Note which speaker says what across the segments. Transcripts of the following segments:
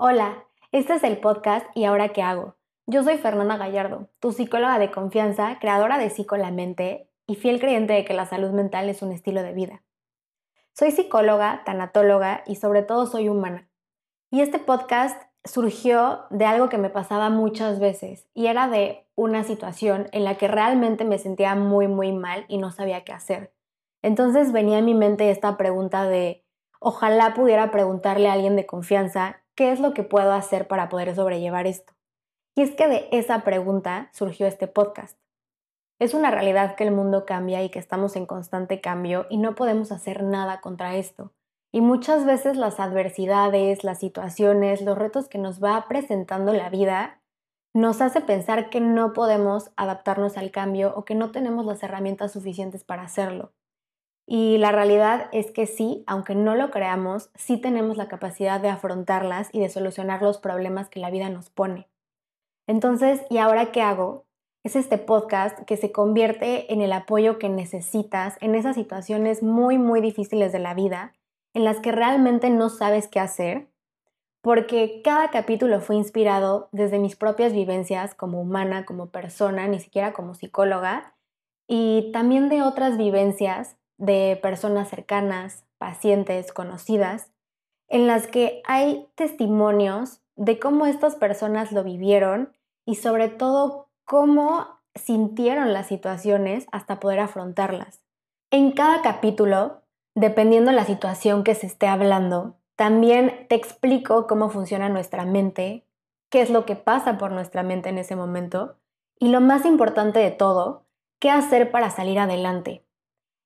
Speaker 1: Hola, este es el podcast ¿Y ahora qué hago? Yo soy Fernanda Gallardo, tu psicóloga de confianza, creadora de Psicolamente y fiel creyente de que la salud mental es un estilo de vida. Soy psicóloga, tanatóloga y sobre todo soy humana. Y este podcast surgió de algo que me pasaba muchas veces y era de una situación en la que realmente me sentía muy muy mal y no sabía qué hacer. Entonces venía a mi mente esta pregunta de ojalá pudiera preguntarle a alguien de confianza ¿qué es lo que puedo hacer para poder sobrellevar esto? Y es que de esa pregunta surgió este podcast. Es una realidad que el mundo cambia y que estamos en constante cambio y no podemos hacer nada contra esto. Y muchas veces las adversidades, las situaciones, los retos que nos va presentando la vida nos hace pensar que no podemos adaptarnos al cambio o que no tenemos las herramientas suficientes para hacerlo. Y la realidad es que sí, aunque no lo creamos, sí tenemos la capacidad de afrontarlas y de solucionar los problemas que la vida nos pone. Entonces, ¿y ahora qué hago? Es este podcast que se convierte en el apoyo que necesitas en esas situaciones muy, muy difíciles de la vida, en las que realmente no sabes qué hacer, porque cada capítulo fue inspirado desde mis propias vivencias como humana, como persona, ni siquiera como psicóloga, y también de otras vivencias de personas cercanas, pacientes, conocidas, en las que hay testimonios de cómo estas personas lo vivieron y sobre todo cómo sintieron las situaciones hasta poder afrontarlas. En cada capítulo, dependiendo la situación que se esté hablando, también te explico cómo funciona nuestra mente, qué es lo que pasa por nuestra mente en ese momento y lo más importante de todo, qué hacer para salir adelante.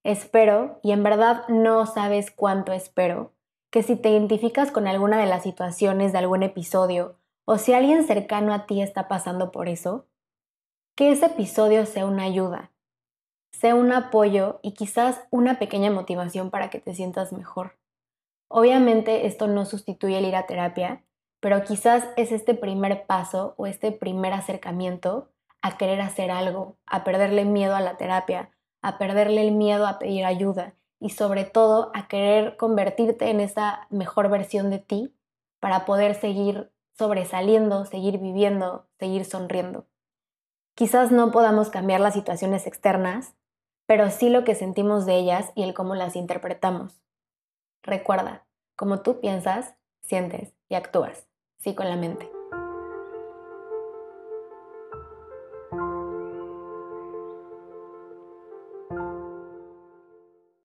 Speaker 1: Espero, y en verdad no sabes cuánto espero, que si te identificas con alguna de las situaciones de algún episodio o si alguien cercano a ti está pasando por eso, que ese episodio sea una ayuda, sea un apoyo y quizás una pequeña motivación para que te sientas mejor. Obviamente esto no sustituye el ir a terapia, pero quizás es este primer paso o este primer acercamiento a querer hacer algo, a perderle miedo a la terapia, a perderle el miedo a pedir ayuda y sobre todo a querer convertirte en esa mejor versión de ti para poder seguir sobresaliendo, seguir viviendo, seguir sonriendo. Quizás no podamos cambiar las situaciones externas, pero sí lo que sentimos de ellas y el cómo las interpretamos. Recuerda, como tú piensas, sientes y actúas, sí con la mente.